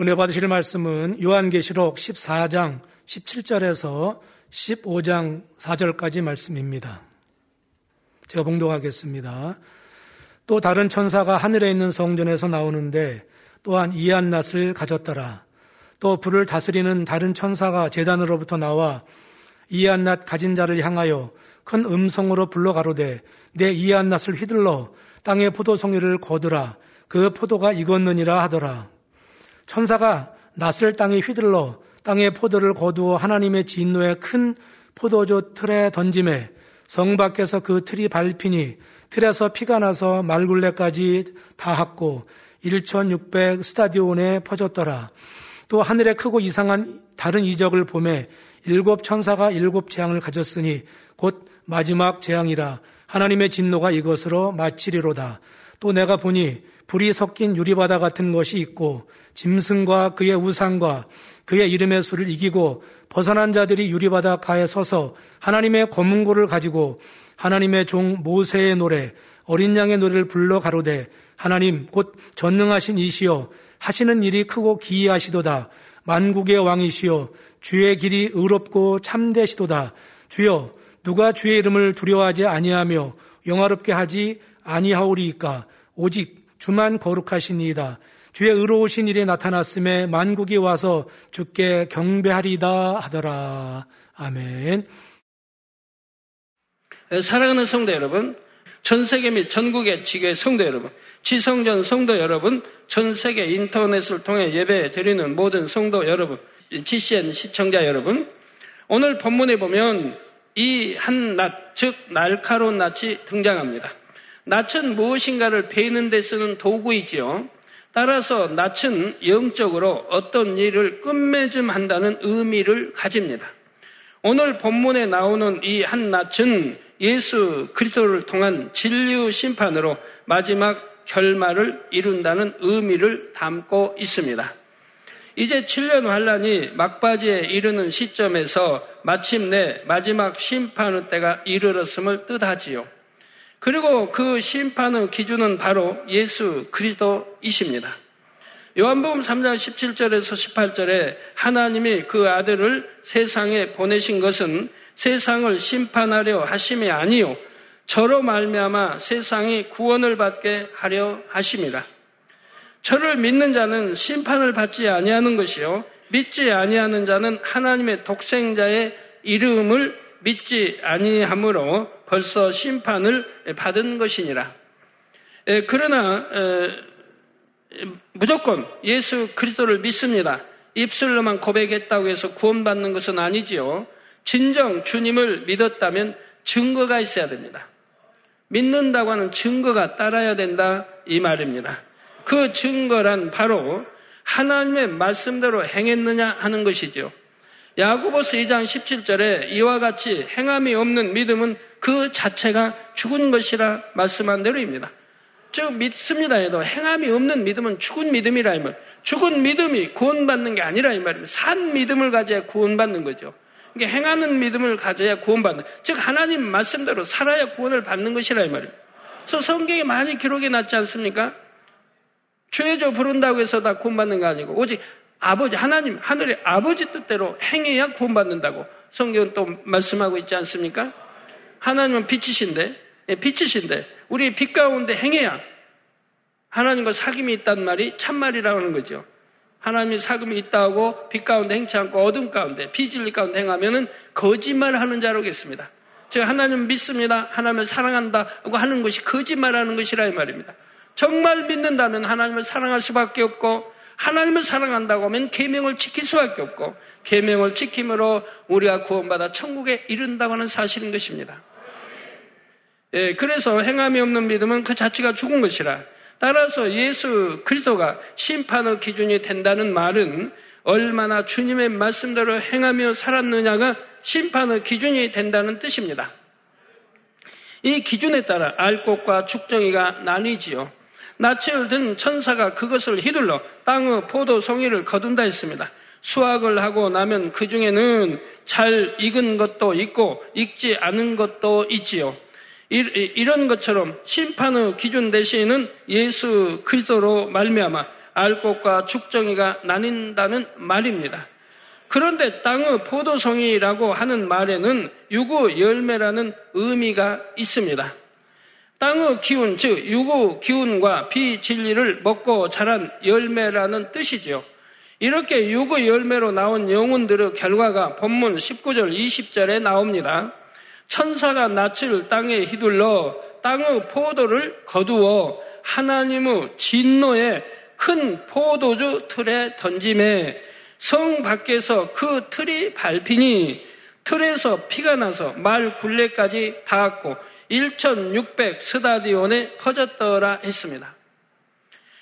은혜 받으실 말씀은 요한계시록 14장 17절에서 15장 4절까지 말씀입니다. 제가 봉독하겠습니다. 또 다른 천사가 하늘에 있는 성전에서 나오는데 또한 이한낫을 가졌더라. 또 불을 다스리는 다른 천사가 재단으로부터 나와 이한낫 가진 자를 향하여 큰 음성으로 불러 가로되 내 이한낫을 휘둘러 땅의 포도송이를 거두라 그 포도가 익었느니라 하더라. 천사가 낫을 땅에 휘둘러 땅의 포도를 거두어 하나님의 진노의 큰 포도주 틀에 던짐에 성 밖에서 그 틀이 밟히니 틀에서 피가 나서 말굴레까지 닿았고 1600 스타디온에 퍼졌더라. 또 하늘에 크고 이상한 다른 이적을 보매 일곱 천사가 일곱 재앙을 가졌으니 곧 마지막 재앙이라 하나님의 진노가 이것으로 마치리로다. 또 내가 보니 불이 섞인 유리바다 같은 것이 있고 짐승과 그의 우상과 그의 이름의 수를 이기고 벗어난 자들이 유리바다 가에 서서 하나님의 검은고를 가지고 하나님의 종 모세의 노래 어린 양의 노래를 불러 가로되 하나님 곧 전능하신 이시여 하시는 일이 크고 기이하시도다. 만국의 왕이시여 주의 길이 의롭고 참되시도다. 주여 누가 주의 이름을 두려워하지 아니하며 영화롭게 하지 아니하오리이까? 오직 주만 거룩하시니이다 주의 의로우신 일이 나타났음에 만국이 와서 주께 경배하리다 하더라. 아멘. 사랑하는 성도 여러분, 전 세계 및 전국의 지교의 성도 여러분, 지성전 성도 여러분, 전 세계 인터넷을 통해 예배 드리는 모든 성도 여러분, GCN 시청자 여러분, 오늘 본문에 보면 이한 낫, 즉 날카로운 낫이 등장합니다. 낫은 무엇인가를 베는 데 쓰는 도구이지요. 따라서 낯은 영적으로 어떤 일을 끝맺음 한다는 의미를 가집니다. 오늘 본문에 나오는 이 한 낯은 예수 그리스도를 통한 진리 심판으로 마지막 결말을 이룬다는 의미를 담고 있습니다. 이제 7년 환란이 막바지에 이르는 시점에서 마침내 마지막 심판의 때가 이르렀음을 뜻하지요. 그리고 그 심판의 기준은 바로 예수 그리스도이십니다. 요한복음 3장 17절에서 18절에 하나님이 그 아들을 세상에 보내신 것은 세상을 심판하려 하심이 아니요 저로 말미암아 세상이 구원을 받게 하려 하심이라. 저를 믿는 자는 심판을 받지 아니하는 것이요 믿지 아니하는 자는 하나님의 독생자의 이름을 믿지 아니하므로 벌써 심판을 받은 것이니라. 그러나 무조건 예수 그리스도를 믿습니다. 입술로만 고백했다고 해서 구원받는 것은 아니지요. 진정 주님을 믿었다면 증거가 있어야 됩니다. 믿는다고 하는 증거가 따라야 된다 이 말입니다. 그 증거란 바로 하나님의 말씀대로 행했느냐 하는 것이죠. 야고보서 2장 17절에 이와 같이 행함이 없는 믿음은 그 자체가 죽은 것이라 말씀한 대로입니다. 즉 믿습니다 해도 행함이 없는 믿음은 죽은 믿음이라 이 말. 죽은 믿음이 구원받는 게 아니라 이 말입니다. 산 믿음을 가져야 구원받는 거죠. 이게 행하는 믿음을 가져야 구원받는. 즉 하나님 말씀대로 살아야 구원을 받는 것이라 이 말입니다. 그래서 성경에 많이 기록이 났지 않습니까? 죄저 부른다고 해서 다 구원받는 거 아니고 오직 아버지, 하나님, 하늘의 아버지 뜻대로 행해야 구원받는다고 성경은 또 말씀하고 있지 않습니까? 하나님은 빛이신데, 예, 빛이신데, 우리 빛 가운데 행해야 하나님과 사귐이 있단 말이 참말이라고 하는 거죠. 하나님이 사귐이 있다고 빛 가운데 행치 않고 어둠 가운데, 비진리 가운데 행하면은 거짓말 하는 자로겠습니다. 제가 하나님 믿습니다. 하나님을 사랑한다 고 하는 것이 거짓말하는 것이라 이 말입니다. 정말 믿는다면 하나님을 사랑할 수밖에 없고 하나님을 사랑한다고 하면 계명을 지킬 수밖에 없고 계명을 지킴으로 우리가 구원받아 천국에 이른다고 하는 사실인 것입니다. 예, 그래서 행함이 없는 믿음은 그 자체가 죽은 것이라. 따라서 예수 그리스도가 심판의 기준이 된다는 말은 얼마나 주님의 말씀대로 행하며 살았느냐가 심판의 기준이 된다는 뜻입니다. 이 기준에 따라 알 것과 축정이가 나뉘지요. 낯을 든 천사가 그것을 휘둘러 땅의 포도 송이를 거둔다 했습니다. 수확을 하고 나면 그 중에는 잘 익은 것도 있고 익지 않은 것도 있지요. 이런 것처럼 심판의 기준 대신은 예수 그리스도로 말미암아 알곡과 죽정이가 나뉜다는 말입니다. 그런데 땅의 포도송이라고 하는 말에는 유구 열매라는 의미가 있습니다. 땅의 기운, 즉 유구 기운과 비진리를 먹고 자란 열매라는 뜻이지요. 이렇게 유구 열매로 나온 영혼들의 결과가 본문 19절, 20절에 나옵니다. 천사가 낯을 땅에 휘둘러 땅의 포도를 거두어 하나님의 진노에 큰 포도주 틀에 던짐에 성 밖에서 그 틀이 밟히니 틀에서 피가 나서 말 굴레까지 닿았고 1600 스타디온에 퍼졌더라 했습니다.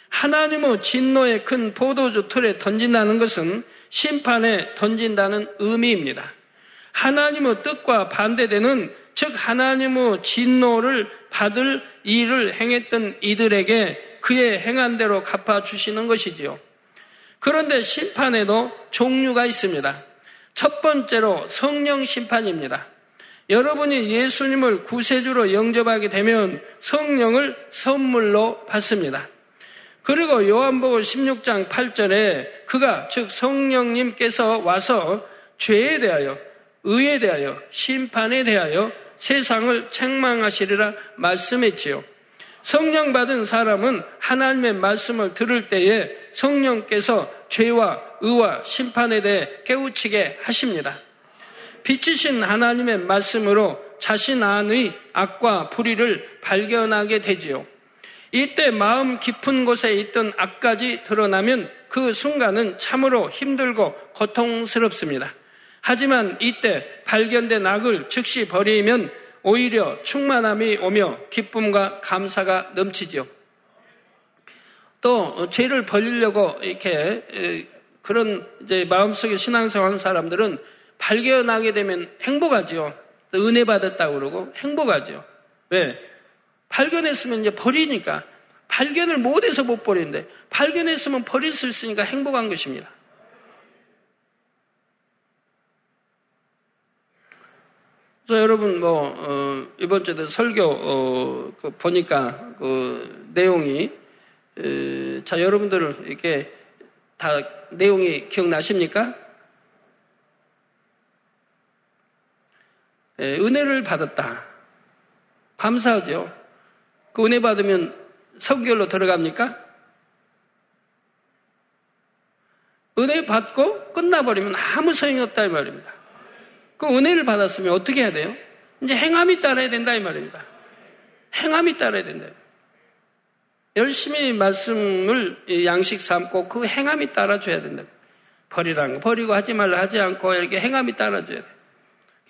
하나님의 진노의 큰 포도주 틀에 던진다는 것은 심판에 던진다는 의미입니다. 하나님의 뜻과 반대되는 즉 하나님의 진노를 받을 일을 행했던 이들에게 그의 행한 대로 갚아 주시는 것이지요. 그런데 심판에도 종류가 있습니다. 첫 번째로 성령 심판입니다. 여러분이 예수님을 구세주로 영접하게 되면 성령을 선물로 받습니다. 그리고 요한복음 16장 8절에 그가 즉 성령님께서 와서 죄에 대하여 의에 대하여 심판에 대하여 세상을 책망하시리라 말씀했지요. 성령 받은 사람은 하나님의 말씀을 들을 때에 성령께서 죄와 의와 심판에 대해 깨우치게 하십니다. 빛이신 하나님의 말씀으로 자신 안의 악과 불의를 발견하게 되지요. 이때 마음 깊은 곳에 있던 악까지 드러나면 그 순간은 참으로 힘들고 고통스럽습니다. 하지만 이때 발견된 악을 즉시 버리면 오히려 충만함이 오며 기쁨과 감사가 넘치지요. 또 죄를 버리려고 이렇게 그런 이제 마음속에 신앙생활 한 사람들은 발견하게 되면 행복하지요. 은혜 받았다고 그러고 행복하죠. 왜? 발견했으면 이제 버리니까 발견을 못해서 못 버리는데 발견했으면 버릴 수 있으니까 행복한 것입니다. 그래서 여러분 뭐 어, 이번 주에 설교 어, 그 보니까 그 내용이 에, 자 여러분들 이렇게 다 내용이 기억나십니까? 에, 은혜를 받았다. 감사하죠. 그 은혜 받으면 성결로 들어갑니까? 은혜 받고 끝나버리면 아무 소용이 없다 이 말입니다. 그 은혜를 받았으면 어떻게 해야 돼요? 이제 행함이 따라야 된다 이 말입니다. 행함이 따라야 된다. 열심히 말씀을 양식 삼고 그 행함이 따라줘야 된다. 버리라는 거 버리고 하지 말라 하지 않고 이렇게 행함이 따라줘야 돼.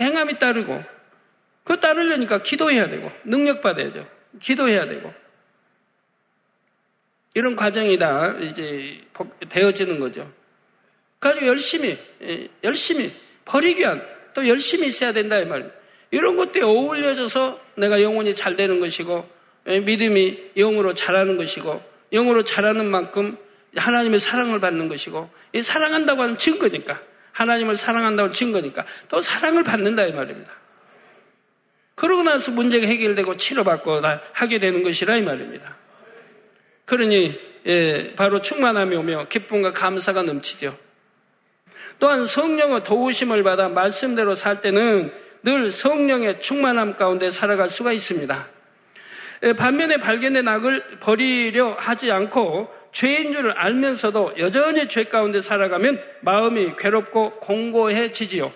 행함이 따르고 그 따르려니까 기도해야 되고 능력 받아야죠. 기도해야 되고 이런 과정이 다 이제 되어지는 거죠. 그래서 열심히 예, 열심히 버리기 위한 또 열심히 있어야 된다 이 말이에요. 이런 것들이 어울려져서 내가 영혼이 잘 되는 것이고 예, 믿음이 영으로 자라는 것이고 영으로 자라는 만큼 하나님의 사랑을 받는 것이고 사랑한다고 하는 증거니까 하나님을 사랑한다고 증거니까 또 사랑을 받는다 이 말입니다. 그러고 나서 문제가 해결되고 치료받고 하게 되는 것이라 이 말입니다. 그러니 예, 바로 충만함이 오며 기쁨과 감사가 넘치죠. 또한 성령의 도우심을 받아 말씀대로 살 때는 늘 성령의 충만함 가운데 살아갈 수가 있습니다. 반면에 발견된 악을 버리려 하지 않고 죄인 줄을 알면서도 여전히 죄 가운데 살아가면 마음이 괴롭고 공고해지지요.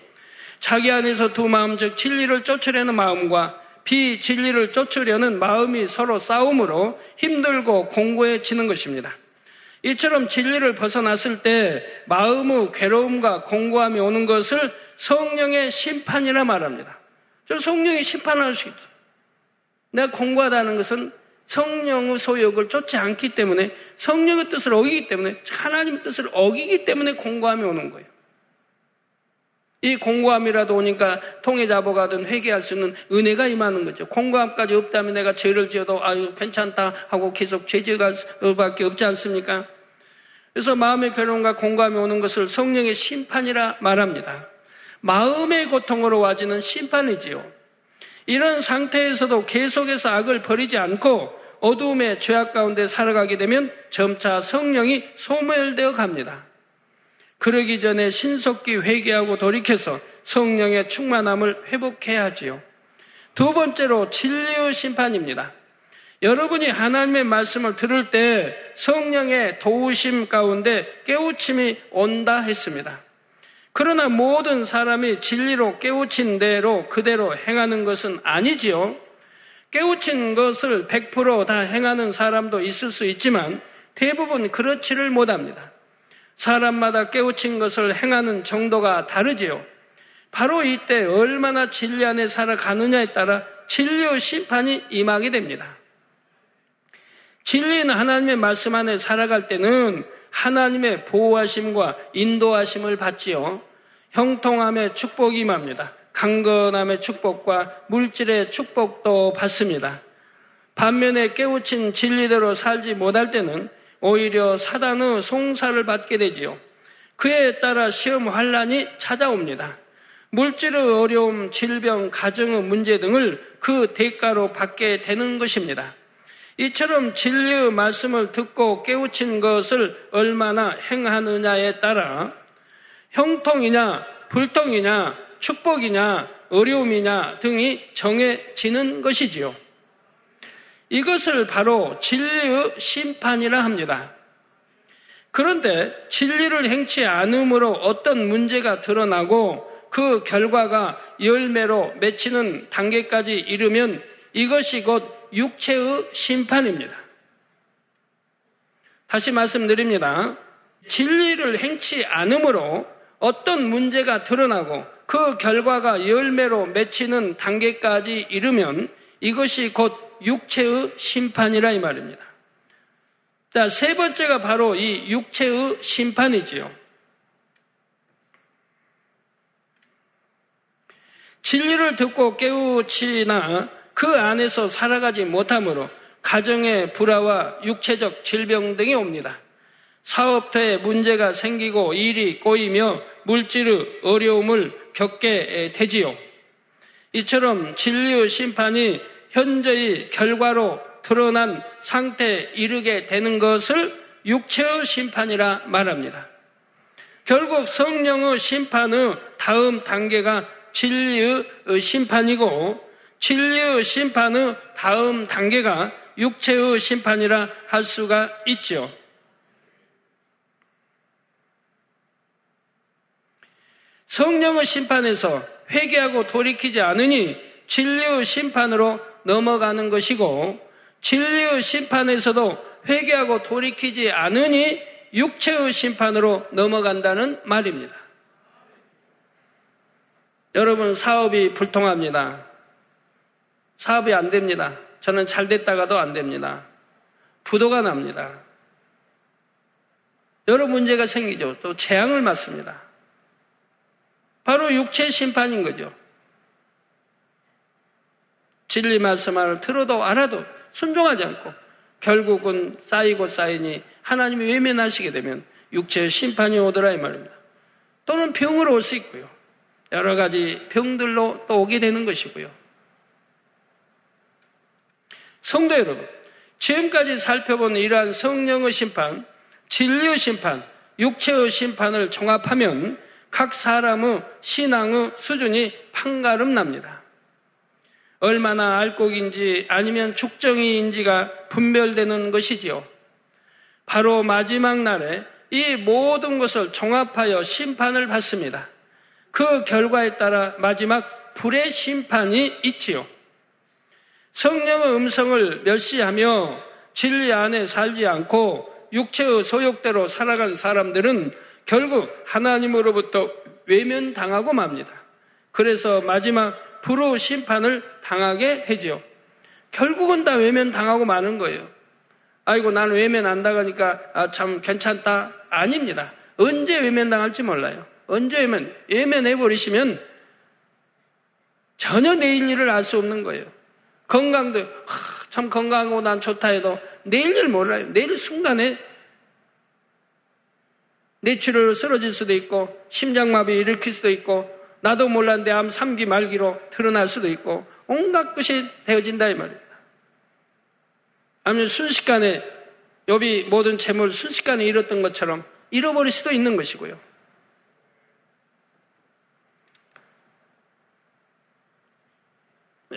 자기 안에서 두 마음 즉 진리를 쫓으려는 마음과 비진리를 쫓으려는 마음이 서로 싸움으로 힘들고 공고해지는 것입니다. 이처럼 진리를 벗어났을 때 마음의 괴로움과 공고함이 오는 것을 성령의 심판이라 말합니다. 저 성령이 심판할 수 있죠. 내가 공고하다는 것은 성령의 소욕을 쫓지 않기 때문에 성령의 뜻을 어기기 때문에 하나님의 뜻을 어기기 때문에 공고함이 오는 거예요. 이 공고함이라도 오니까 통해 잡아가든 회개할 수 있는 은혜가 임하는 거죠. 공고함까지 없다면 내가 죄를 지어도 아유 괜찮다 하고 계속 죄지어갈 수밖에 없지 않습니까? 그래서 마음의 괴로움과 공감이 오는 것을 성령의 심판이라 말합니다. 마음의 고통으로 와지는 심판이지요. 이런 상태에서도 계속해서 악을 버리지 않고 어두움의 죄악 가운데 살아가게 되면 점차 성령이 소멸되어 갑니다. 그러기 전에 신속히 회개하고 돌이켜서 성령의 충만함을 회복해야 하지요. 두 번째로 진리의 심판입니다. 여러분이 하나님의 말씀을 들을 때 성령의 도우심 가운데 깨우침이 온다 했습니다. 그러나 모든 사람이 진리로 깨우친 대로 그대로 행하는 것은 아니지요. 깨우친 것을 100%다 행하는 사람도 있을 수 있지만 대부분 그렇지를 못합니다. 사람마다 깨우친 것을 행하는 정도가 다르지요. 바로 이때 얼마나 진리 안에 살아가느냐에 따라 진리의 심판이 임하게 됩니다. 진리는 하나님의 말씀 안에 살아갈 때는 하나님의 보호하심과 인도하심을 받지요. 형통함의 축복이 임합니다. 강건함의 축복과 물질의 축복도 받습니다. 반면에 깨우친 진리대로 살지 못할 때는 오히려 사단의 송사를 받게 되지요. 그에 따라 시험 환란이 찾아옵니다. 물질의 어려움, 질병, 가정의 문제 등을 그 대가로 받게 되는 것입니다. 이처럼 진리의 말씀을 듣고 깨우친 것을 얼마나 행하느냐에 따라 형통이냐, 불통이냐, 축복이냐, 어려움이냐 등이 정해지는 것이지요. 이것을 바로 진리의 심판이라 합니다. 그런데 진리를 행치 않음으로 어떤 문제가 드러나고 그 결과가 열매로 맺히는 단계까지 이르면 이것이 곧 육체의 심판입니다. 다시 말씀드립니다. 진리를 행치 않으므로 어떤 문제가 드러나고 그 결과가 열매로 맺히는 단계까지 이르면 이것이 곧 육체의 심판이라 이 말입니다. 자, 세 번째가 바로 이 육체의 심판이지요. 진리를 듣고 깨우치나 그 안에서 살아가지 못하므로 가정의 불화와 육체적 질병 등이 옵니다. 사업터에 문제가 생기고 일이 꼬이며 물질의 어려움을 겪게 되지요. 이처럼 진리의 심판이 현재의 결과로 드러난 상태에 이르게 되는 것을 육체의 심판이라 말합니다. 결국 성령의 심판의 다음 단계가 진리의 심판이고 진리의 심판의 다음 단계가 육체의 심판이라 할 수가 있죠. 성령의 심판에서 회개하고 돌이키지 않으니 진리의 심판으로 넘어가는 것이고 진리의 심판에서도 회개하고 돌이키지 않으니 육체의 심판으로 넘어간다는 말입니다. 여러분 사업이 불통합니다. 사업이 안 됩니다. 저는 잘 됐다가도 안 됩니다. 부도가 납니다. 여러 문제가 생기죠. 또 재앙을 맞습니다. 바로 육체 심판인 거죠. 진리 말씀을 들어도 알아도 순종하지 않고 결국은 쌓이고 쌓이니 하나님이 외면하시게 되면 육체의 심판이 오더라 이 말입니다. 또는 병으로 올 수 있고요. 여러 가지 병들로 또 오게 되는 것이고요. 성도 여러분, 지금까지 살펴본 이러한 성령의 심판, 진리의 심판, 육체의 심판을 종합하면 각 사람의 신앙의 수준이 판가름 납니다. 얼마나 알곡인지 아니면 축정이인지가 분별되는 것이지요. 바로 마지막 날에 이 모든 것을 종합하여 심판을 받습니다. 그 결과에 따라 마지막 불의 심판이 있지요. 성령의 음성을 멸시하며 진리 안에 살지 않고 육체의 소욕대로 살아간 사람들은 결국 하나님으로부터 외면당하고 맙니다. 그래서 마지막 불의 심판을 당하게 되죠. 결국은 다 외면당하고 마는 거예요. 아이고, 나는 외면 안 당하니까 아, 참 괜찮다. 아닙니다. 언제 외면당할지 몰라요. 언제 외면, 외면해버리시면 전혀 내일 일을 알 수 없는 거예요. 건강도 하, 참 건강하고 난 좋다 해도 내일 일 몰라요. 내일 순간에 뇌출혈로 쓰러질 수도 있고 심장마비 일으킬 수도 있고 나도 몰랐는데 암 3기 말기로 드러날 수도 있고 온갖 것이 되어진다 이 말입니다. 아니면 순식간에 욥이 모든 재물 순식간에 잃었던 것처럼 잃어버릴 수도 있는 것이고요.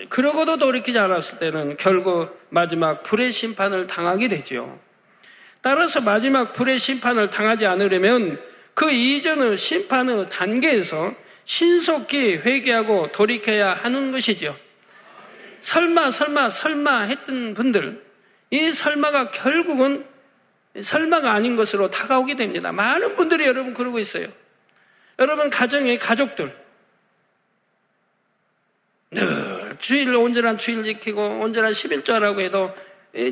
그러고도 돌이키지 않았을 때는 결국 마지막 불의 심판을 당하게 되죠. 따라서 마지막 불의 심판을 당하지 않으려면 그 이전의 심판의 단계에서 신속히 회개하고 돌이켜야 하는 것이죠. 설마, 설마, 설마 했던 분들, 이 설마가 결국은 설마가 아닌 것으로 다가오게 됩니다. 많은 분들이 여러분 그러고 있어요. 여러분 가정의 가족들, 늘 주일 온전한 주일 지키고 온전한 11조라고 해도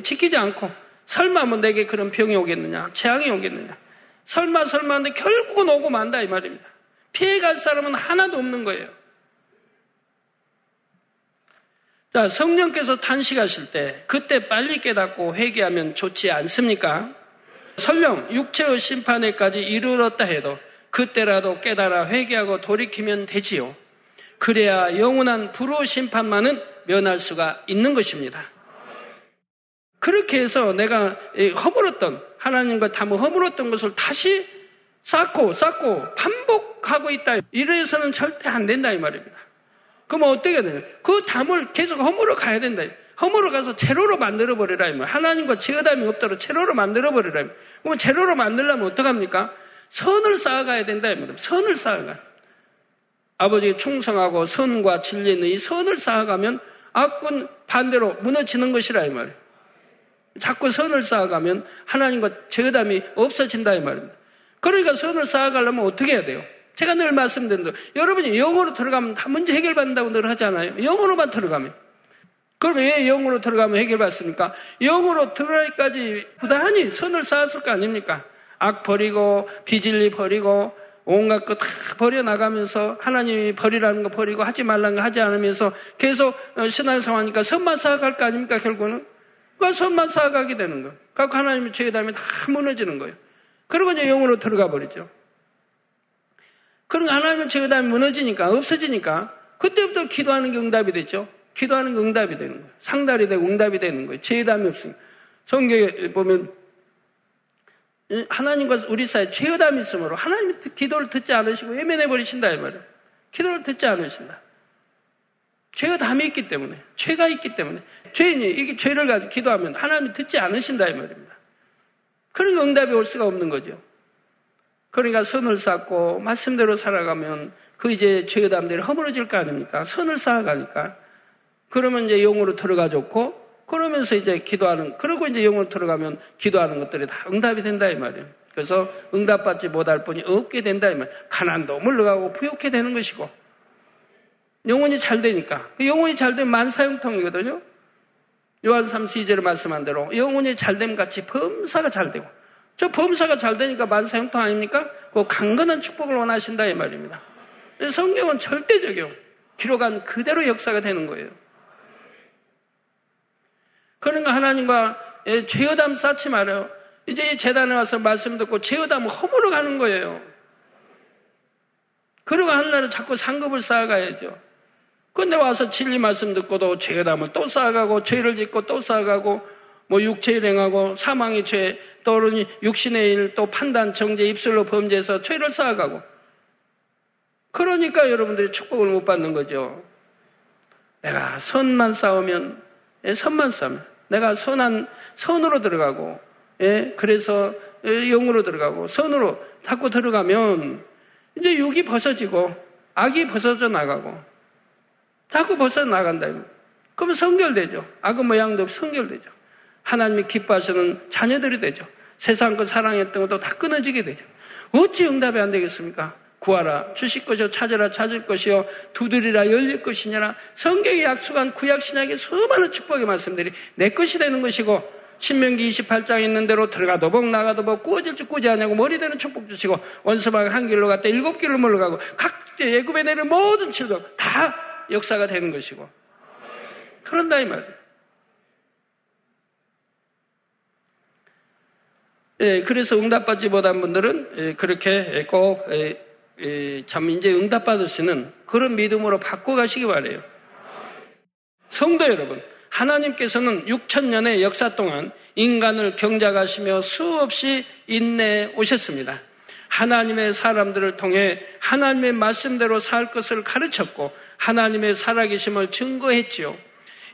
지키지 않고 설마 뭐 내게 그런 병이 오겠느냐, 재앙이 오겠느냐. 설마 설마 하는데 결국은 오고 만다 이 말입니다. 피해갈 사람은 하나도 없는 거예요. 자, 성령께서 탄식하실 때 그때 빨리 깨닫고 회개하면 좋지 않습니까? 설령 육체의 심판에까지 이르렀다 해도 그때라도 깨달아 회개하고 돌이키면 되지요. 그래야 영원한 불호 심판만은 면할 수가 있는 것입니다. 그렇게 해서 내가 허물었던 하나님과 담을 허물었던 것을 다시 쌓고 쌓고 반복하고 있다. 이래서는 절대 안 된다 이 말입니다. 그럼 어떻게 해야 되냐? 그 담을 계속 허물어 가야 된다. 허물어 가서 제로로 만들어 버리라 이 말. 하나님과 제어담이 없도록 제로로 만들어 버리라. 그러면 제로로 만들려면 어떡합니까? 선을 쌓아가야 된다 이 말입니다. 선을 쌓아가. 아버지에 충성하고 선과 진리 있는 이 선을 쌓아가면 악군 반대로 무너지는 것이라 이 말이에요. 자꾸 선을 쌓아가면 하나님과 제어담이 없어진다 이 말입니다. 그러니까 선을 쌓아가려면 어떻게 해야 돼요? 제가 늘 말씀드린 대로 여러분이 영어로 들어가면 다 문제 해결받는다고 늘 하잖아요. 영어로만 들어가면. 그럼 왜 영어로 들어가면 해결받습니까? 영어로 들어가기까지 부단히 선을 쌓았을 거 아닙니까? 악 버리고 비질리 버리고 온갖 것 다 버려나가면서 하나님이 버리라는 거 버리고 하지 말라는 거 하지 않으면서 계속 어, 신앙 생활하니까 선만 쌓아갈 거 아닙니까 결국은? 그 선만 쌓아가게 되는 거. 그래서 죄에 닿으면 다 무너지는 거예요. 그리고 이제 영으로 들어가 버리죠. 그러니까 하나님은 죄에 닿으면 무너지니까 없어지니까 그때부터 기도하는 게 응답이 되죠. 기도하는 게 응답이 되는 거예요. 상달이 되고 응답이 되는 거예요. 닿음이 없으니까. 성경에 보면 하나님과 우리 사이에 죄의담이 있으므로 하나님이 기도를 듣지 않으시고 외면해 버리신다 이 말이에요. 기도를 듣지 않으신다. 죄가 담이 있기 때문에 죄가 있기 때문에 죄인이 이게 죄를 가지고 기도하면 하나님이 듣지 않으신다 이 말입니다. 그러니까 응답이 올 수가 없는 거죠. 그러니까 선을 쌓고 말씀대로 살아가면 그 이제 죄의 담들이 허물어질 거 아닙니까? 선을 쌓아가니까 그러면 이제 영으로 들어가 좋고 그러면서 이제 기도하는, 그러고 이제 영으로 들어가면 기도하는 것들이 다 응답이 된다, 이 말이에요. 그래서 응답받지 못할 뿐이 없게 된다, 이 말. 가난도 물러가고 부욕해 되는 것이고. 영혼이 잘 되니까. 그 영혼이 잘 되면 만사형통이거든요. 요한 3, 2절에 말씀한 대로 영혼이 잘됨 같이 범사가 잘 되고. 저 범사가 잘 되니까 만사형통 아닙니까? 그 강건한 축복을 원하신다, 이 말입니다. 성경은 절대적이요. 기록한 그대로 역사가 되는 거예요. 그러니까 하나님과 예, 죄의담 쌓지 말아요. 이제 재단에 와서 말씀 듣고 죄의담을 허물어 가는 거예요. 그러고 하늘날은 자꾸 상급을 쌓아가야죠. 근데 와서 진리 말씀 듣고도 죄의담을 또 쌓아가고 죄를 짓고 또 쌓아가고 뭐 육체 일 행하고 사망의 죄 또는 육신의 일 또 판단 정죄 입술로 범죄해서 죄를 쌓아가고 그러니까 여러분들이 축복을 못 받는 거죠. 내가 선만 쌓으면 예, 선만 싸면 내가 선한 선으로 들어가고 예, 그래서 예, 영으로 들어가고 선으로 자꾸 들어가면 이제 육이 벗어지고 악이 벗어져 나가고 자꾸 벗어 나간다. 그러면 성결되죠. 악의 모양도 성결되죠. 하나님이 기뻐하시는 자녀들이 되죠. 세상 것 사랑했던 것도 다 끊어지게 되죠. 어찌 응답이 안 되겠습니까? 구하라 주실 것이요 찾으라 찾을 것이요 두드리라 열릴 것이냐라 성경에 약속한 구약 신약의 수많은 축복의 말씀들이 내 것이 되는 것이고 신명기 28장에 있는 대로 들어가도 복 나가도 복 꾸어질 줄 꾸지 않냐고 머리 되는 축복 주시고 원수방 한 길로 갔다 일곱 길로 몰러가고 각 예굽에 내는 모든 칠복 다 역사가 되는 것이고 그런다 이 말이에요. 예, 그래서 응답받지 못한 분들은 예, 그렇게 꼭 예, 참 이제 있는 그런 믿음으로 바꿔가시기 바래요. 성도 여러분, 하나님께서는 6천년의 역사 동안 인간을 경작하시며 수없이 인내해 오셨습니다. 하나님의 사람들을 통해 하나님의 말씀대로 살 것을 가르쳤고 하나님의 살아계심을 증거했지요.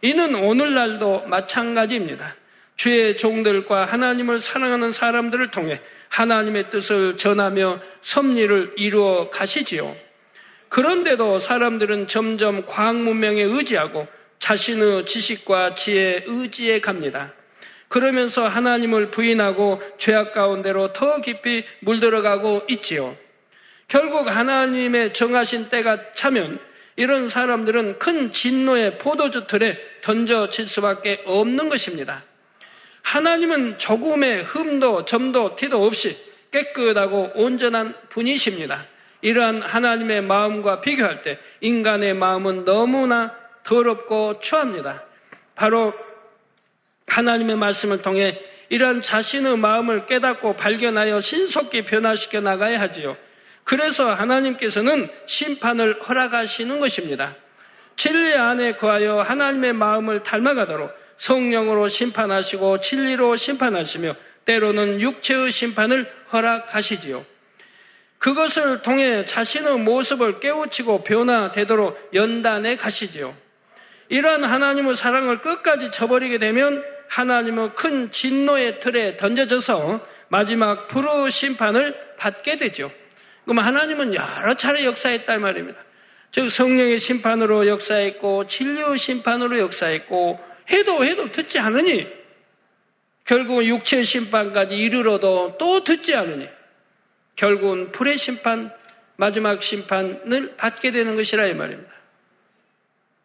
이는 오늘날도 마찬가지입니다. 주의 종들과 하나님을 사랑하는 사람들을 통해 하나님의 뜻을 전하며 섭리를 이루어 가시지요. 그런데도 사람들은 점점 과학 문명에 의지하고 자신의 지식과 지혜에 의지해 갑니다. 그러면서 하나님을 부인하고 죄악 가운데로 더 깊이 물들어가고 있지요. 결국 하나님의 정하신 때가 차면 이런 사람들은 큰 진노의 포도주 틀에 던져질 수밖에 없는 것입니다. 하나님은 조금의 흠도 점도 티도 없이 깨끗하고 온전한 분이십니다. 이러한 하나님의 마음과 비교할 때 인간의 마음은 너무나 더럽고 추합니다. 바로 하나님의 말씀을 통해 이러한 자신의 마음을 깨닫고 발견하여 신속히 변화시켜 나가야 하지요. 그래서 하나님께서는 심판을 허락하시는 것입니다. 진리 안에 거하여 하나님의 마음을 닮아가도록 성령으로 심판하시고 진리로 심판하시며 때로는 육체의 심판을 허락하시지요. 그것을 통해 자신의 모습을 깨우치고 변화되도록 연단해 가시지요. 이러한 하나님의 사랑을 끝까지 저버리게 되면 하나님은 큰 진노의 틀에 던져져서 마지막 불의 심판을 받게 되죠. 그럼 하나님은 여러 차례 역사했단 말입니다. 즉 성령의 심판으로 역사했고 진리의 심판으로 역사했고 해도 해도 듣지 않으니 결국은 육체의 심판까지 이르러도 또 듣지 않으니 결국은 불의 심판 마지막 심판을 받게 되는 것이라 이 말입니다.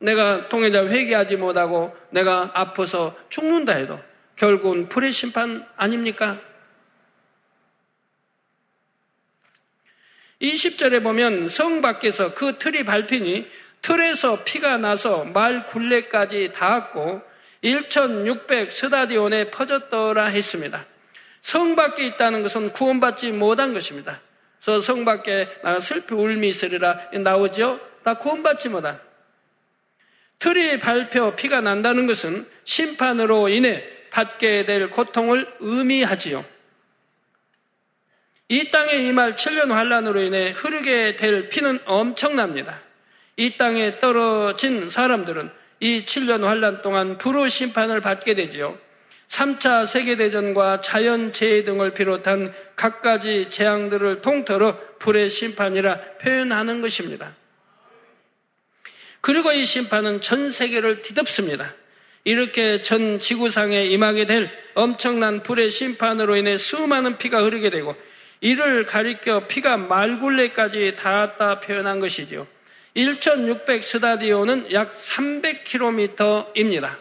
내가 통해자 회개하지 못하고 내가 아파서 죽는다 해도 결국은 불의 심판 아닙니까? 20절에 보면 성 밖에서 그 틀이 밟히니 틀에서 피가 나서 말 굴레까지 닿았고 1600 스다디온에 퍼졌더라 했습니다. 성 밖에 있다는 것은 구원받지 못한 것입니다. 그래서 성 밖에 슬피 울미 있으리라 나오죠? 다 구원받지 못한. 틀이 밟혀 피가 난다는 것은 심판으로 인해 받게 될 고통을 의미하지요. 이 땅에 임할 7년 환란으로 인해 흐르게 될 피는 엄청납니다. 이 땅에 떨어진 사람들은 이 7년 환란 동안 불의 심판을 받게 되지요. 3차 세계대전과 자연재해 등을 비롯한 갖가지 재앙들을 통틀어 불의 심판이라 표현하는 것입니다. 그리고 이 심판은 전 세계를 뒤덮습니다. 이렇게 전 지구상에 임하게 될 엄청난 불의 심판으로 인해 수많은 피가 흐르게 되고 이를 가리켜 피가 말굴레까지 닿았다 표현한 것이죠. 1600 스타디오는 약 300km입니다.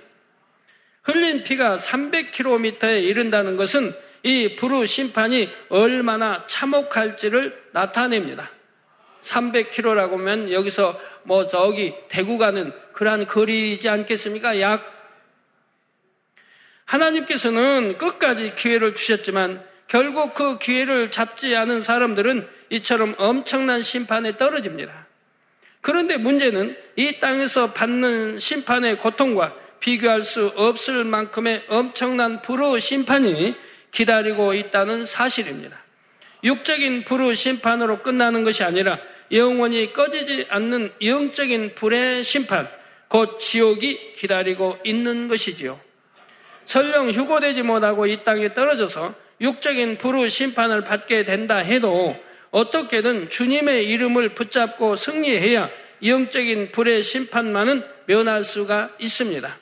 흘린 피가 300km에 이른다는 것은 이 불의 심판이 얼마나 참혹할지를 나타냅니다. 300km라고 하면 여기서 뭐 저기 대구 가는 그러한 거리이지 않겠습니까? 약 하나님께서는 끝까지 기회를 주셨지만 결국 그 기회를 잡지 않은 사람들은 이처럼 엄청난 심판에 떨어집니다. 그런데 문제는 이 땅에서 받는 심판의 고통과 비교할 수 없을 만큼의 엄청난 불의 심판이 기다리고 있다는 사실입니다. 육적인 불의 심판으로 끝나는 것이 아니라 영원히 꺼지지 않는 영적인 불의 심판, 곧 지옥이 기다리고 있는 것이지요. 설령 휴고되지 못하고 이 땅에 떨어져서 육적인 불의 심판을 받게 된다 해도 어떻게든 주님의 이름을 붙잡고 승리해야 영적인 불의 심판만은 면할 수가 있습니다.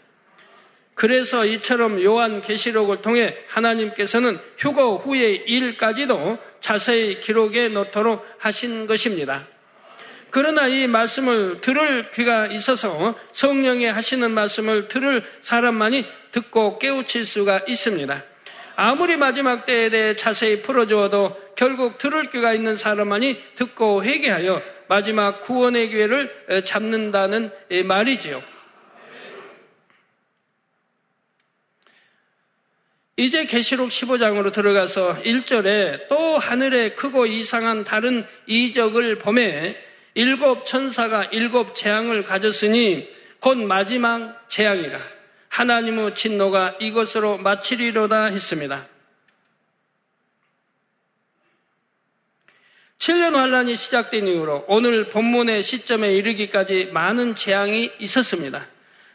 그래서 이처럼 요한 계시록을 통해 하나님께서는 휴거 후의 일까지도 자세히 기록해 놓도록 하신 것입니다. 그러나 이 말씀을 들을 귀가 있어서 성령이 하시는 말씀을 들을 사람만이 듣고 깨우칠 수가 있습니다. 아무리 마지막 때에 대해 자세히 풀어주어도 결국 들을 귀가 있는 사람만이 듣고 회개하여 마지막 구원의 기회를 잡는다는 말이지요. 이제 계시록 15장으로 들어가서 1절에 또 하늘에 크고 이상한 다른 이적을 범해 일곱 천사가 일곱 재앙을 가졌으니 곧 마지막 재앙이라. 하나님의 진노가 이것으로 마치리로다 했습니다. 7년 환란이 시작된 이후로 오늘 본문의 시점에 이르기까지 많은 재앙이 있었습니다.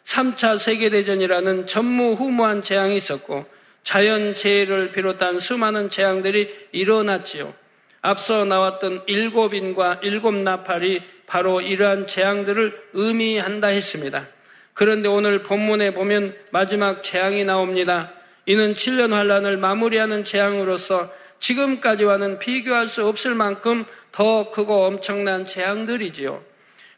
3차 세계대전이라는 전무후무한 재앙이 있었고 자연재해를 비롯한 수많은 재앙들이 일어났지요. 앞서 나왔던 일곱 인과 일곱 나팔이 바로 이러한 재앙들을 의미한다 했습니다. 그런데 오늘 본문에 보면 마지막 재앙이 나옵니다. 이는 7년 환란을 마무리하는 재앙으로서 지금까지와는 비교할 수 없을 만큼 더 크고 엄청난 재앙들이지요.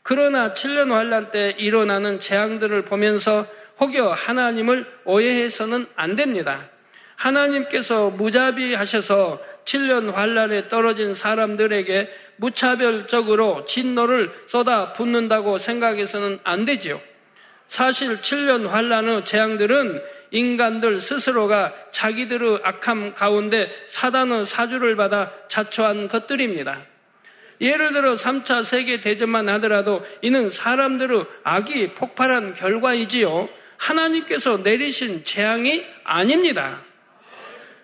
그러나 7년 환란 때 일어나는 재앙들을 보면서 혹여 하나님을 오해해서는 안 됩니다. 하나님께서 무자비하셔서 7년 환란에 떨어진 사람들에게 무차별적으로 진노를 쏟아 붓는다고 생각해서는 안 되지요. 사실 7년 환란의 재앙들은 인간들 스스로가 자기들의 악함 가운데 사단의 사주를 받아 자초한 것들입니다. 예를 들어 3차 세계 대전만 하더라도 이는 사람들의 악이 폭발한 결과이지요. 하나님께서 내리신 재앙이 아닙니다.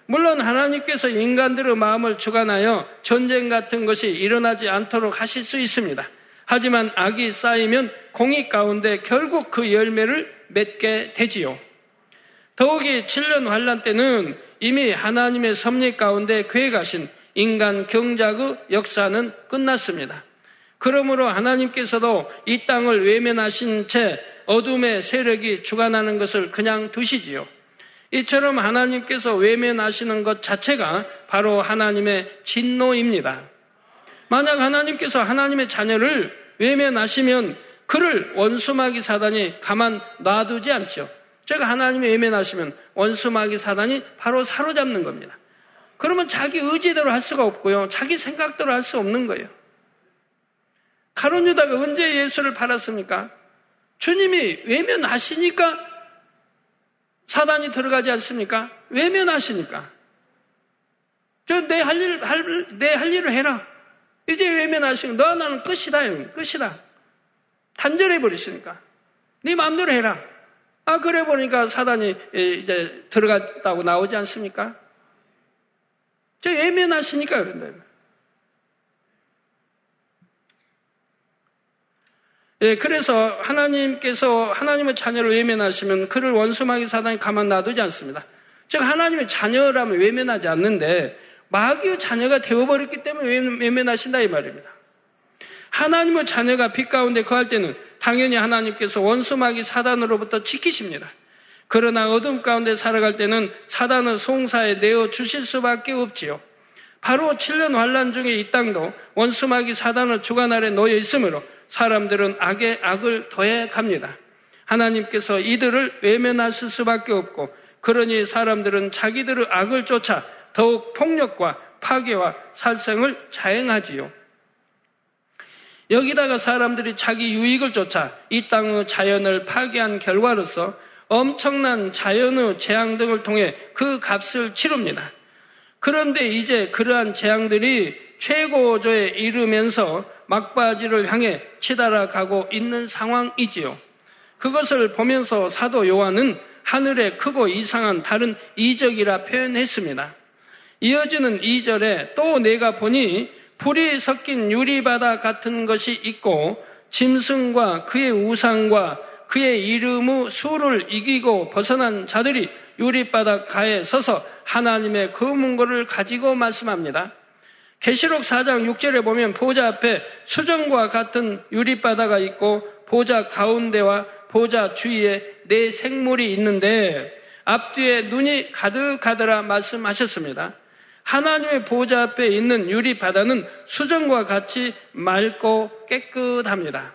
물론 하나님께서 인간들의 마음을 주관하여 전쟁 같은 것이 일어나지 않도록 하실 수 있습니다. 하지만 악이 쌓이면 공익 가운데 결국 그 열매를 맺게 되지요. 더욱이 7년 환란 때는 이미 하나님의 섭리 가운데 계획하신 인간 경작의 역사는 끝났습니다. 그러므로 하나님께서도 이 땅을 외면하신 채 어둠의 세력이 주관하는 것을 그냥 두시지요. 이처럼 하나님께서 외면하시는 것 자체가 바로 하나님의 진노입니다. 만약 하나님께서 하나님의 자녀를 외면하시면 그를 원수마귀 사단이 가만 놔두지 않죠. 제가 하나님의 외면하시면 원수마귀 사단이 바로 사로잡는 겁니다. 그러면 자기 의지대로 할 수가 없고요. 자기 생각대로 할 수 없는 거예요. 가론 유다가 언제 예수를 팔았습니까? 주님이 외면하시니까 사단이 들어가지 않습니까? 외면하시니까. 저 내 할 일, 내 할 일을 해라. 이제 외면하시고, 너 나는 끝이다, 끝이다. 단절해 버리시니까. 네 마음대로 해라. 아, 그래 보니까 사단이 이제 들어갔다고 나오지 않습니까? 저 예면하시니까 그런다. 예, 그래서 하나님께서 하나님의 자녀를 외면하시면 그를 원수마귀 사단이 가만 놔두지 않습니다. 즉 하나님의 자녀라면 외면하지 않는데 마귀의 자녀가 되어버렸기 때문에 외면하신다 이 말입니다. 하나님의 자녀가 빛 가운데 거할 때는 당연히 하나님께서 원수 마귀 사단으로부터 지키십니다. 그러나 어둠 가운데 살아갈 때는 사단의 송사에 내어 주실 수밖에 없지요. 바로 7년 환란 중에 이 땅도 원수 마귀 사단의 주관 아래 놓여 있으므로 사람들은 악에 악을 더해 갑니다. 하나님께서 이들을 외면하실 수밖에 없고 그러니 사람들은 자기들의 악을 쫓아 더욱 폭력과 파괴와 살생을 자행하지요. 여기다가 사람들이 자기 유익을 쫓아 이 땅의 자연을 파괴한 결과로서 엄청난 자연의 재앙 등을 통해 그 값을 치릅니다. 그런데 이제 그러한 재앙들이 최고조에 이르면서 막바지를 향해 치달아 가고 있는 상황이지요. 그것을 보면서 사도 요한은 하늘에 크고 이상한 다른 이적이라 표현했습니다. 이어지는 이절에 또 내가 보니 불이 섞인 유리바다 같은 것이 있고 짐승과 그의 우상과 그의 이름의 수를 이기고 벗어난 자들이 유리바닥 가에 서서 하나님의 검은거를 가지고 말씀합니다. 계시록 4장 6절에 보면 보좌 앞에 수정과 같은 유리바다가 있고 보좌 가운데와 보좌 주위에 네 생물이 있는데 앞뒤에 눈이 가득하더라 말씀하셨습니다. 하나님의 보좌 앞에 있는 유리 바다는 수정과 같이 맑고 깨끗합니다.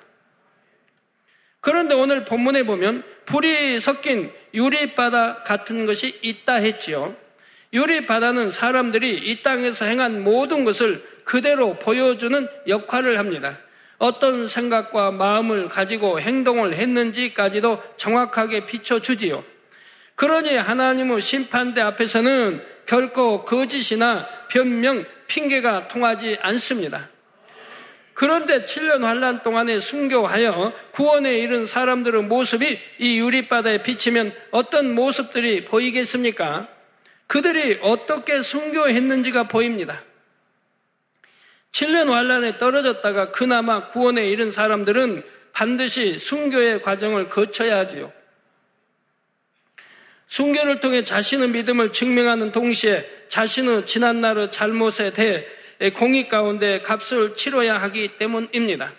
그런데 오늘 본문에 보면 불이 섞인 유리 바다 같은 것이 있다 했지요. 유리 바다는 사람들이 이 땅에서 행한 모든 것을 그대로 보여주는 역할을 합니다. 어떤 생각과 마음을 가지고 행동을 했는지까지도 정확하게 비춰주지요. 그러니 하나님의 심판대 앞에서는 결코 거짓이나 변명, 핑계가 통하지 않습니다. 그런데 7년 환란 동안에 순교하여 구원에 이른 사람들의 모습이 이 유리바다에 비치면 어떤 모습들이 보이겠습니까? 그들이 어떻게 순교했는지가 보입니다. 7년 환란에 떨어졌다가 그나마 구원에 이른 사람들은 반드시 순교의 과정을 거쳐야 하지요. 순교를 통해 자신의 믿음을 증명하는 동시에 자신의 지난날의 잘못에 대해 공익 가운데 값을 치러야 하기 때문입니다.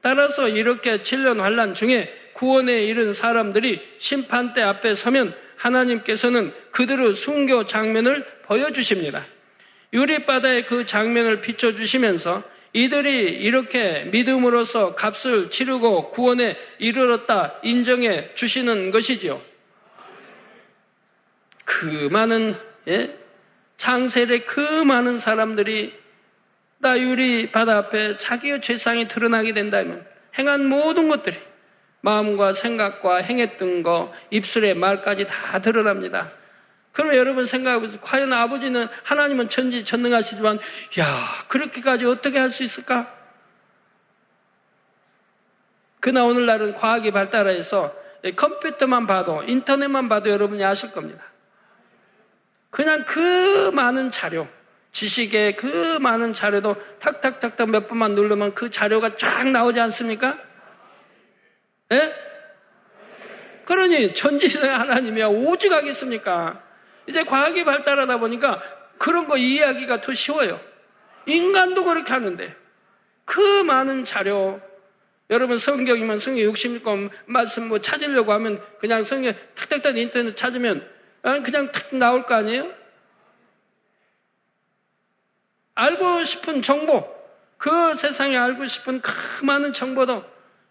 따라서 이렇게 7년 환란 중에 구원에 이른 사람들이 심판대 앞에 서면 하나님께서는 그들의 순교 장면을 보여주십니다. 유리바다의 그 장면을 비춰주시면서 이들이 이렇게 믿음으로써 값을 치르고 구원에 이르렀다 인정해 주시는 것이지요. 그 많은 예? 창세의 그 많은 사람들이 나 유리 바다 앞에 자기의 죄상이 드러나게 된다면 행한 모든 것들이 마음과 생각과 행했던 거, 입술의 말까지 다 드러납니다. 그러면 여러분 생각해보세요. 과연 아버지는 하나님은 천지 전능하시지만 야 그렇게까지 어떻게 할 수 있을까? 그나 오늘날은 과학이 발달해서 컴퓨터만 봐도 인터넷만 봐도 여러분이 아실 겁니다. 그냥 그 많은 자료, 지식의 그 많은 자료도 탁탁탁탁 몇 번만 누르면 그 자료가 쫙 나오지 않습니까? 예? 그러니 천지의 하나님이야 오직 하겠습니까? 이제 과학이 발달하다 보니까 그런 거 이해하기가 더 쉬워요. 인간도 그렇게 하는데 그 많은 자료 여러분 성경이면 성경 60권 말씀 뭐 찾으려고 하면 그냥 성경 탁탁탁 인터넷 찾으면 그냥 탁 나올 거 아니에요? 알고 싶은 정보, 그 세상에 알고 싶은 그 많은 정보도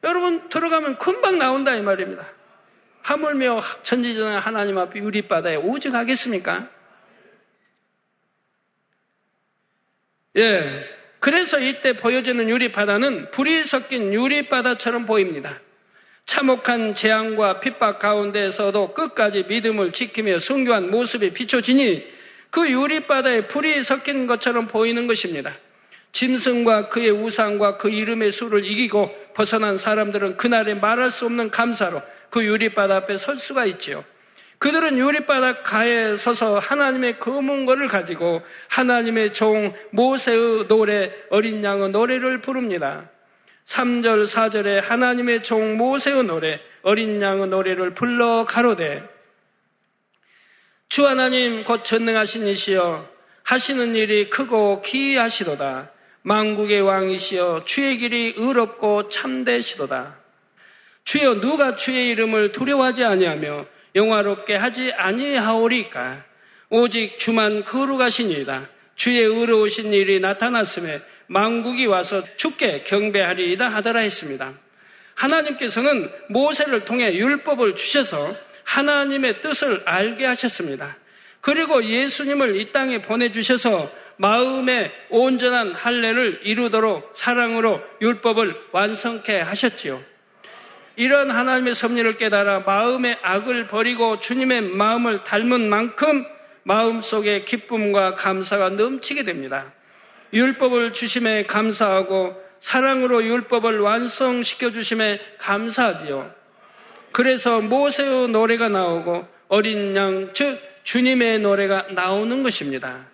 여러분 들어가면 금방 나온다 이 말입니다. 하물며 천지전의 하나님 앞에 유리바다에 오직 하겠습니까? 예. 그래서 이때 보여지는 유리바다는 불이 섞인 유리바다처럼 보입니다. 참혹한 재앙과 핍박 가운데에서도 끝까지 믿음을 지키며 순교한 모습이 비춰지니 그 유리바다에 불이 섞인 것처럼 보이는 것입니다. 짐승과 그의 우상과 그 이름의 수를 이기고 벗어난 사람들은 그날에 말할 수 없는 감사로 그 유리바다 앞에 설 수가 있지요. 그들은 유리바닥 가에 서서 하나님의 검은거를 가지고 하나님의 종 모세의 노래 어린 양의 노래를 부릅니다. 3절 4절에 하나님의 종 모세의 노래 어린 양의 노래를 불러 가로되 주 하나님 곧 전능하신 이시여 하시는 일이 크고 기이하시도다. 망국의 왕이시여 주의 길이 의롭고 참되시도다. 주여 누가 주의 이름을 두려워하지 아니하며 영화롭게 하지 아니하오리까? 오직 주만 거룩하시니이다. 주의 의로우신 일이 나타났음에 망국이 와서 죽게 경배하리이다 하더라 했습니다. 하나님께서는 모세를 통해 율법을 주셔서 하나님의 뜻을 알게 하셨습니다. 그리고 예수님을 이 땅에 보내주셔서 마음의 온전한 할례를 이루도록 사랑으로 율법을 완성케 하셨지요. 이런 하나님의 섭리를 깨달아 마음의 악을 버리고 주님의 마음을 닮은 만큼 마음 속에 기쁨과 감사가 넘치게 됩니다. 율법을 주심에 감사하고 사랑으로 율법을 완성시켜 주심에 감사하지요. 그래서 모세의 노래가 나오고 어린 양, 즉 주님의 노래가 나오는 것입니다.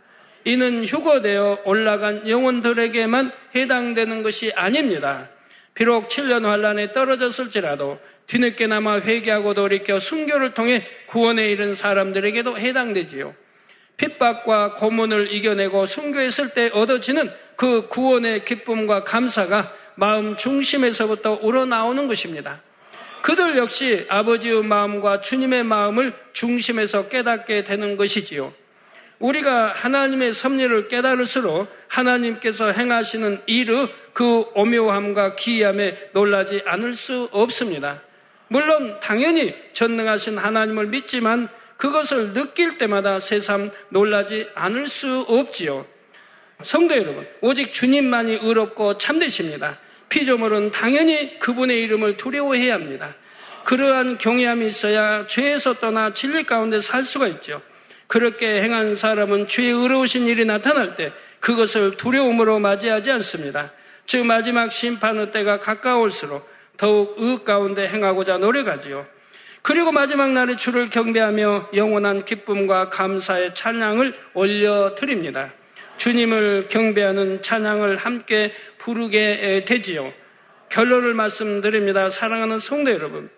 이는 휴거되어 올라간 영혼들에게만 해당되는 것이 아닙니다. 비록 7년 환란에 떨어졌을지라도 뒤늦게나마 회개하고 돌이켜 순교를 통해 구원에 이른 사람들에게도 해당되지요. 핍박과 고문을 이겨내고 순교했을 때 얻어지는 그 구원의 기쁨과 감사가 마음 중심에서부터 우러나오는 것입니다. 그들 역시 아버지의 마음과 주님의 마음을 중심에서 깨닫게 되는 것이지요. 우리가 하나님의 섭리를 깨달을수록 하나님께서 행하시는 일의 그 오묘함과 기이함에 놀라지 않을 수 없습니다. 물론 당연히 전능하신 하나님을 믿지만 그것을 느낄 때마다 새삼 놀라지 않을 수 없지요. 성도 여러분, 오직 주님만이 의롭고 참되십니다. 피조물은 당연히 그분의 이름을 두려워해야 합니다. 그러한 경외함이 있어야 죄에서 떠나 진리 가운데 살 수가 있죠. 그렇게 행한 사람은 주의 의로우신 일이 나타날 때 그것을 두려움으로 맞이하지 않습니다. 즉 마지막 심판의 때가 가까울수록 더욱 의 가운데 행하고자 노력하지요. 그리고 마지막 날에 주를 경배하며 영원한 기쁨과 감사의 찬양을 올려드립니다. 주님을 경배하는 찬양을 함께 부르게 되지요. 결론을 말씀드립니다. 사랑하는 성도 여러분.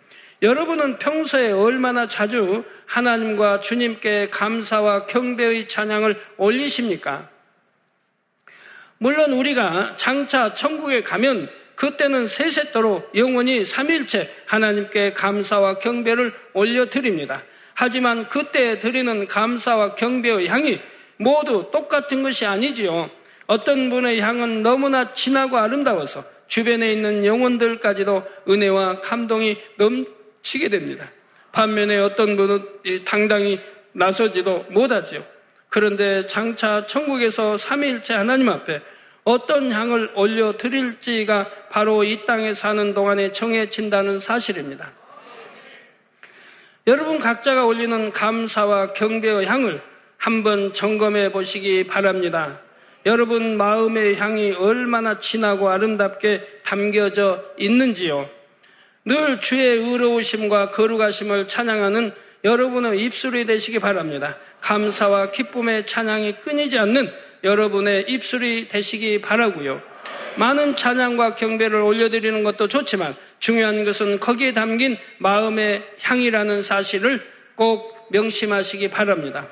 여러분은 평소에 얼마나 자주 하나님과 주님께 감사와 경배의 찬양을 올리십니까? 물론 우리가 장차 천국에 가면 그때는 세세토로 영원히 삼일째 하나님께 감사와 경배를 올려드립니다. 하지만 그때 드리는 감사와 경배의 향이 모두 똑같은 것이 아니지요. 어떤 분의 향은 너무나 진하고 아름다워서 주변에 있는 영혼들까지도 은혜와 감동이 넘치게 됩니다. 반면에 어떤 분은 당당히 나서지도 못하지요. 그런데 장차 천국에서 삼일째 하나님 앞에 어떤 향을 올려 드릴지가 바로 이 땅에 사는 동안에 정해진다는 사실입니다. 여러분 각자가 올리는 감사와 경배의 향을 한번 점검해 보시기 바랍니다. 여러분 마음의 향이 얼마나 진하고 아름답게 담겨져 있는지요. 늘 주의 의로우심과 거룩하심을 찬양하는 여러분의 입술이 되시기 바랍니다. 감사와 기쁨의 찬양이 끊이지 않는 여러분의 입술이 되시기 바라고요. 많은 찬양과 경배를 올려드리는 것도 좋지만 중요한 것은 거기에 담긴 마음의 향이라는 사실을 꼭 명심하시기 바랍니다.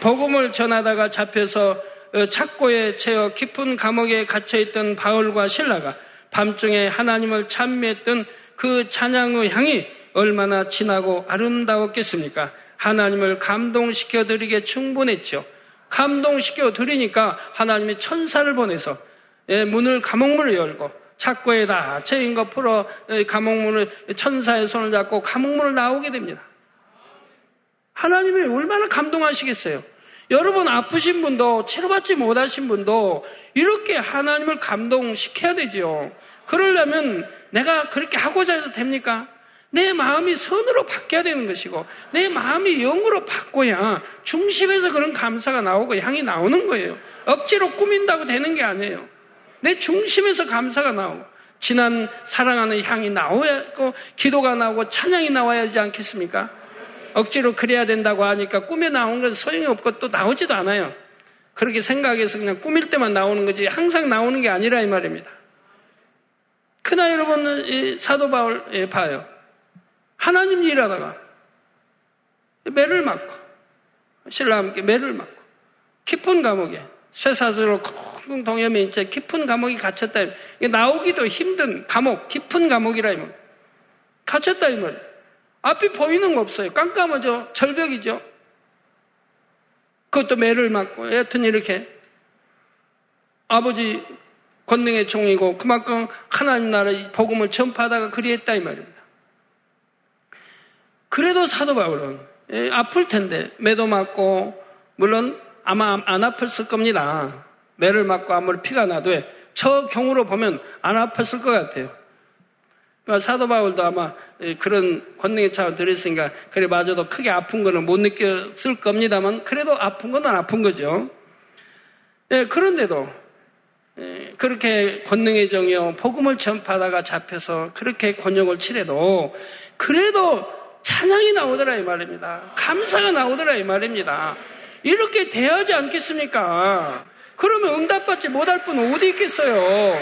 복음을 전하다가 잡혀서 어, 착고에 채여 깊은 감옥에 갇혀있던 바울과 신라가 밤중에 하나님을 찬미했던 그 찬양의 향이 얼마나 진하고 아름다웠겠습니까? 하나님을 감동시켜 드리게 충분했죠. 감동시켜 드리니까 하나님이 천사를 보내서 예, 문을 감옥문을 열고 착고에다 죄인 거 풀어 예, 감옥문을 천사의 손을 잡고 감옥문을 나오게 됩니다. 하나님이 얼마나 감동하시겠어요? 여러분 아프신 분도 치료받지 못하신 분도 이렇게 하나님을 감동시켜야 되지요. 그러려면 내가 그렇게 하고자 해서 됩니까? 내 마음이 선으로 바뀌어야 되는 것이고 내 마음이 영으로 바꿔야 중심에서 그런 감사가 나오고 향이 나오는 거예요. 억지로 꾸민다고 되는 게 아니에요. 내 중심에서 감사가 나오고 지난 사랑하는 향이 나와야 고 기도가 나오고 찬양이 나와야 하지 않겠습니까? 억지로 그래야 된다고 하니까 꾸며 나오는 건 소용이 없고 또 나오지도 않아요. 그렇게 생각해서 그냥 꾸밀 때만 나오는 거지 항상 나오는 게 아니라 이 말입니다. 그나 여러분 사도 바울 봐요. 하나님 일하다가 매를 맞고 신랑 함께 매를 맞고 깊은 감옥에 쇠사슬로 쿵쿵 동염에 이제 깊은 감옥에 갇혔다. 나오기도 힘든 감옥, 깊은 감옥이라 이말. 갇혔다 이 말. 앞이 보이는 거 없어요. 깜깜하죠. 절벽이죠. 그것도 매를 맞고 여튼 이렇게 아버지 권능의 종이고 그만큼 하나님 나라 복음을 전파하다가 그리했다 이 말입니다. 그래도 사도 바울은 예, 아플 텐데 매도 맞고 물론 아마 안 아팠을 겁니다. 매를 맞고 아무리 피가 나도 저 경우로 보면 안 아팠을 것 같아요. 그러니까 사도 바울도 아마 예, 그런 권능의 차를 들었으니까 그래 마저도 크게 아픈 거는 못 느꼈을 겁니다만 그래도 아픈 건 아픈 거죠. 예, 그런데도 예, 그렇게 권능의 정이요 복음을 전파하다가 잡혀서 그렇게 권역을 치래도 그래도 찬양이 나오더라 이 말입니다. 감사가 나오더라 이 말입니다. 이렇게 돼야지 않겠습니까? 그러면 응답받지 못할 분 어디 있겠어요?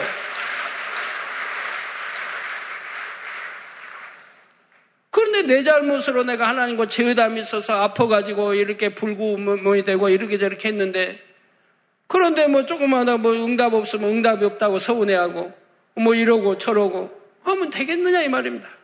그런데 내 잘못으로 내가 하나님과 죄의담이 있어서 아파가지고 이렇게 불구멍이 되고 이렇게 저렇게 했는데 그런데 뭐 조금마다 뭐 응답 없으면 응답이 없다고 서운해하고 뭐 이러고 저러고 하면 되겠느냐 이 말입니다.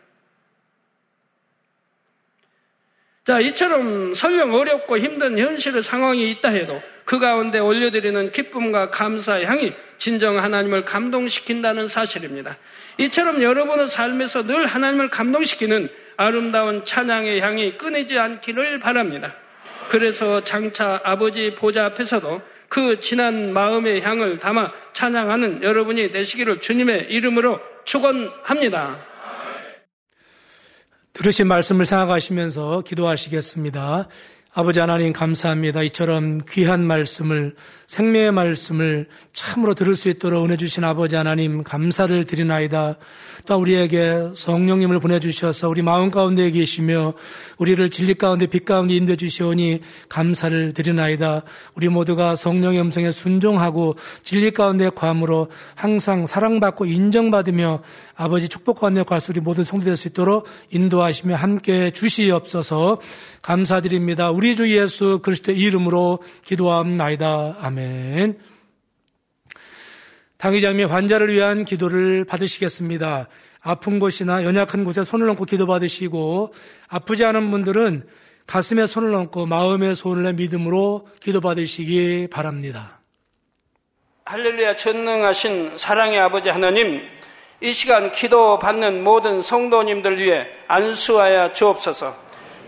자, 이처럼 설령 어렵고 힘든 현실의 상황이 있다 해도 그 가운데 올려드리는 기쁨과 감사의 향이 진정 하나님을 감동시킨다는 사실입니다. 이처럼 여러분의 삶에서 늘 하나님을 감동시키는 아름다운 찬양의 향이 끊이지 않기를 바랍니다. 그래서 장차 아버지 보좌 앞에서도 그 진한 마음의 향을 담아 찬양하는 여러분이 되시기를 주님의 이름으로 축원합니다. 들으신 말씀을 생각하시면서 기도하시겠습니다. 아버지 하나님 감사합니다. 이처럼 귀한 말씀을 생명의 말씀을 참으로 들을 수 있도록 은혜 주신 아버지 하나님 감사를 드리나이다. 또 우리에게 성령님을 보내 주셔서 우리 마음 가운데 계시며 우리를 진리 가운데 빛 가운데 인도해 주시오니 감사를 드리나이다. 우리 모두가 성령의 음성에 순종하고 진리 가운데 과함으로 항상 사랑받고 인정받으며 아버지 축복 가운데 갈수 우리 모든 성도될 수 있도록 인도하시며 함께 주시옵소서 감사드립니다. 우리 주 예수 그리스도의 이름으로 기도합나이다. 아멘. 당의자님이 환자를 위한 기도를 받으시겠습니다. 아픈 곳이나 연약한 곳에 손을 얹고 기도 받으시고 아프지 않은 분들은 가슴에 손을 얹고 마음에 손을 내 믿음으로 기도 받으시기 바랍니다. 할렐루야 전능하신 사랑의 아버지 하나님 이 시간 기도 받는 모든 성도님들 위해 안수하여 주옵소서